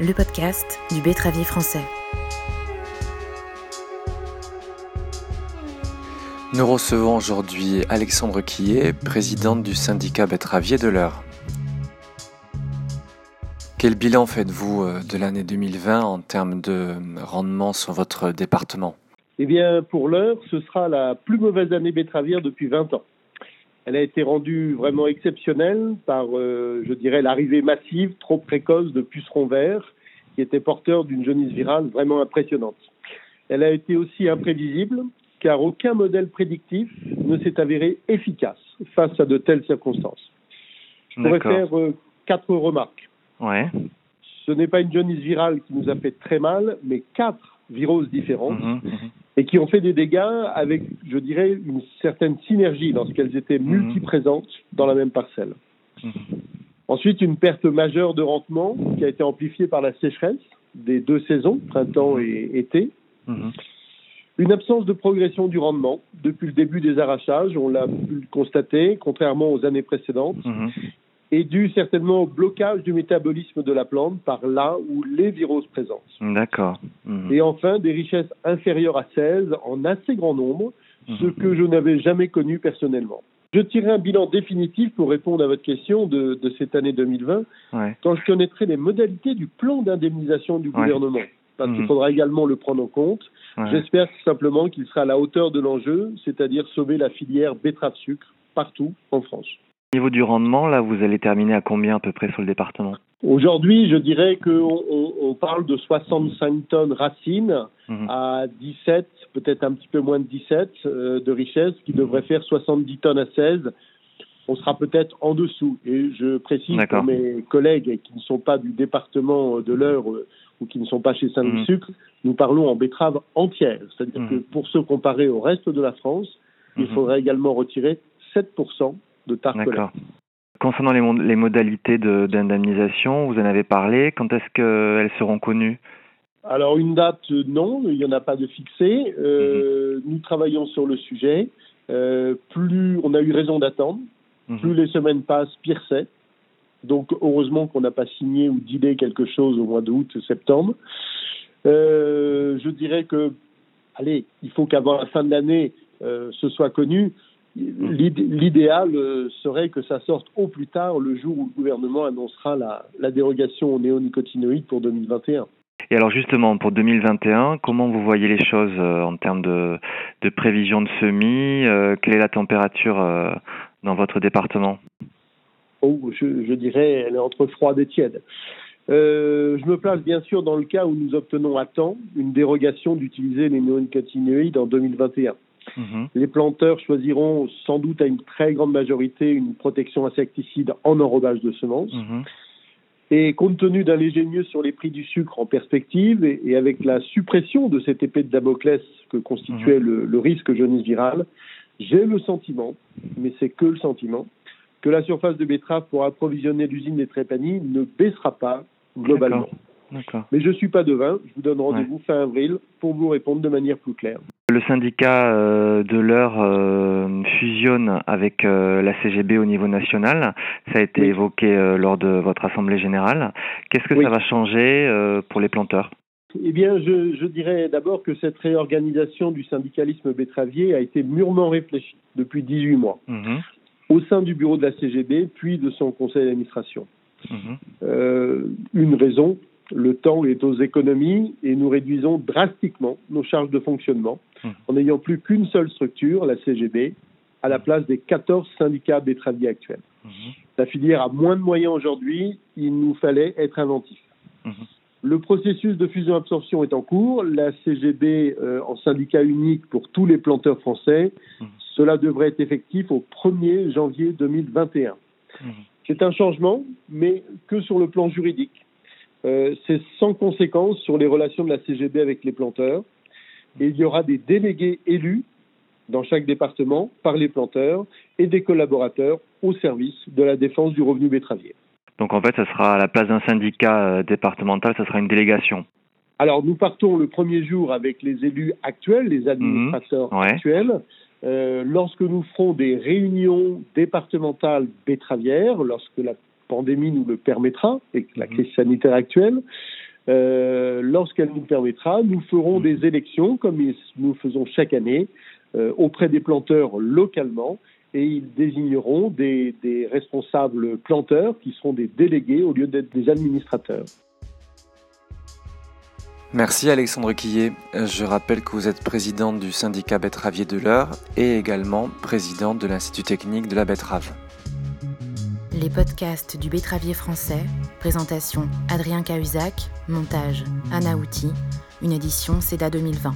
le podcast du betteravier français. Nous recevons aujourd'hui Alexandre Quillet, présidente du syndicat betteravier de l'Eure. Quel bilan faites-vous euh, de l'année 2020 en termes de rendement sur votre département? Eh bien, pour l'heure, ce sera la plus mauvaise année betteravière depuis 20 ans. Elle a été rendue vraiment exceptionnelle par, euh, je dirais, l'arrivée massive, trop précoce de pucerons verts qui étaient porteurs d'une jaunisse virale vraiment impressionnante. Elle a été aussi imprévisible car aucun modèle prédictif ne s'est avéré efficace face à de telles circonstances. Je pourrais faire euh, quatre remarques. Ouais. Ce n'est pas une jaunisse virale qui nous a fait très mal, mais quatre viroses différentes. Mhm, mhm. Et qui ont fait des dégâts avec, je dirais, une certaine synergie lorsqu'elles étaient Mhm. multiprésentes dans la même parcelle. Ensuite, une perte majeure de rendement qui a été amplifiée par la sécheresse des deux saisons, printemps et été. Mhm. Une absence de progression du rendement depuis le début des arrachages, on l'a pu le constater, contrairement aux années précédentes, Mhm. Et dû certainement au blocage du métabolisme de la plante par là ou les viroses présentes. D'accord. Mhm. Et enfin, des richesses inférieures à 16 en assez grand nombre, ce Mhm. que je n'avais jamais connu personnellement. Je tirerai un bilan définitif pour répondre à votre question de, de cette année 2020 Ouais. quand je connaîtrai les modalités du plan d'indemnisation du Ouais. gouvernement. Parce qu'il Mhm. faudra également le prendre en compte. Ouais. J'espère simplement qu'il sera à la hauteur de l'enjeu, c'est-à-dire sauver la filière betterave-sucre partout en France. Au niveau du rendement, là, vous allez terminer à combien à peu près sur le département? Aujourd'hui, je dirais qu'on on, on parle de 65 tonnes racines Mhm. à 17, peut-être un petit peu moins de 17 euh, de richesse, qui devrait faire 70 tonnes à 16. On sera peut-être en dessous. Et je précise pour mes collègues qui ne sont pas du département de l'Eure euh, ou qui ne sont pas chez Mhm. Saint-Sucre, nous parlons en betterave entière. C'est-à-dire Mhm. que pour se comparer au reste de la France, il Mhm. faudrait également retirer 7% de. Concernant les, modalités de- d'indemnisation, vous en avez parlé. Quand est-ce qu'elles seront connues? Alors une date, euh, non, il n'y en a pas de fixée. Euh, Mhm. Nous travaillons sur le sujet. Euh, plus on a eu raison d'attendre, Mhm. plus les semaines passent, pire c'est. Donc heureusement qu'on n'a pas signé ou dealé quelque chose au mois d'août, septembre. Euh, je dirais que, allez, il faut qu'avant la fin de l'année, ce soit connu. L'id- L'idéal euh, serait que ça sorte au plus tard le jour où le gouvernement annoncera la, la dérogation aux néonicotinoïdes pour 2021. Et alors justement, pour 2021, comment vous voyez les choses euh, en termes de, de prévision de semis euh, Quelle est la température dans votre département? Oh, je, je dirais, elle est entre froide et tiède. Euh, je me place bien sûr dans le cas où nous obtenons à temps une dérogation d'utiliser les néonicotinoïdes en 2021. Mhm. Les planteurs choisiront sans doute à une très grande majorité une protection insecticide en enrobage de semences. Mhm. Et compte tenu d'un léger mieux sur les prix du sucre en perspective et, et avec la suppression de cette épée de Damoclès que constituait le, le risque jaunisse virale, j'ai le sentiment, mais c'est que le sentiment, que la surface de betterave pour approvisionner l'usine des Trépanies ne baissera pas globalement. Mais je ne suis pas devin, je vous donne rendez-vous fin avril pour vous répondre de manière plus claire. Le syndicat euh, de l'heure euh, fusionne avec euh, la CGB au niveau national. Ça a été Oui. évoqué lors de votre assemblée générale. Qu'est-ce que Oui. ça va changer pour les planteurs? Eh bien, je, je dirais d'abord que cette réorganisation du syndicalisme betteravier a été mûrement réfléchie depuis 18 mois. Mhm. au sein du bureau de la CGB, puis de son conseil d'administration. Mhm. Euh, une raison, le temps est aux économies et nous réduisons drastiquement nos charges de fonctionnement Mhm. en n'ayant plus qu'une seule structure, la CGB, à la place des 14 syndicats betteraviers actuels. Mhm. La filière a moins de moyens aujourd'hui, il nous fallait être inventif. Mhm. Le processus de fusion-absorption est en cours. La CGB euh, en syndicat unique pour tous les planteurs français, Mhm. cela devrait être effectif au 1er janvier 2021. Mhm. C'est un changement, mais que sur le plan juridique. Euh, c'est sans conséquence sur les relations de la CGB avec les planteurs. Et il y aura des délégués élus dans chaque département par les planteurs et des collaborateurs au service de la défense du revenu betteravier. Donc en fait, ça sera à la place d'un syndicat euh, départemental, ça sera une délégation. Alors, nous partons le premier jour avec les élus actuels, les administrateurs Mhm, ouais. actuels. Euh, lorsque nous ferons des réunions départementales betteravières, lorsque la pandémie nous le permettra et la Mhm. crise sanitaire actuelle, euh, lorsqu'elle nous permettra, nous ferons des élections, comme nous faisons chaque année, euh, auprès des planteurs localement, et ils désigneront des, des responsables planteurs qui seront des délégués au lieu d'être des administrateurs. Merci Alexandre Quillet. Je rappelle que vous êtes président du syndicat betteravier de l'Eure et également président de l'Institut technique de la betterave. Les podcasts du betteravier français, présentation Adrien Cahuzac, montage Anna Outi, une édition CEDA 2020.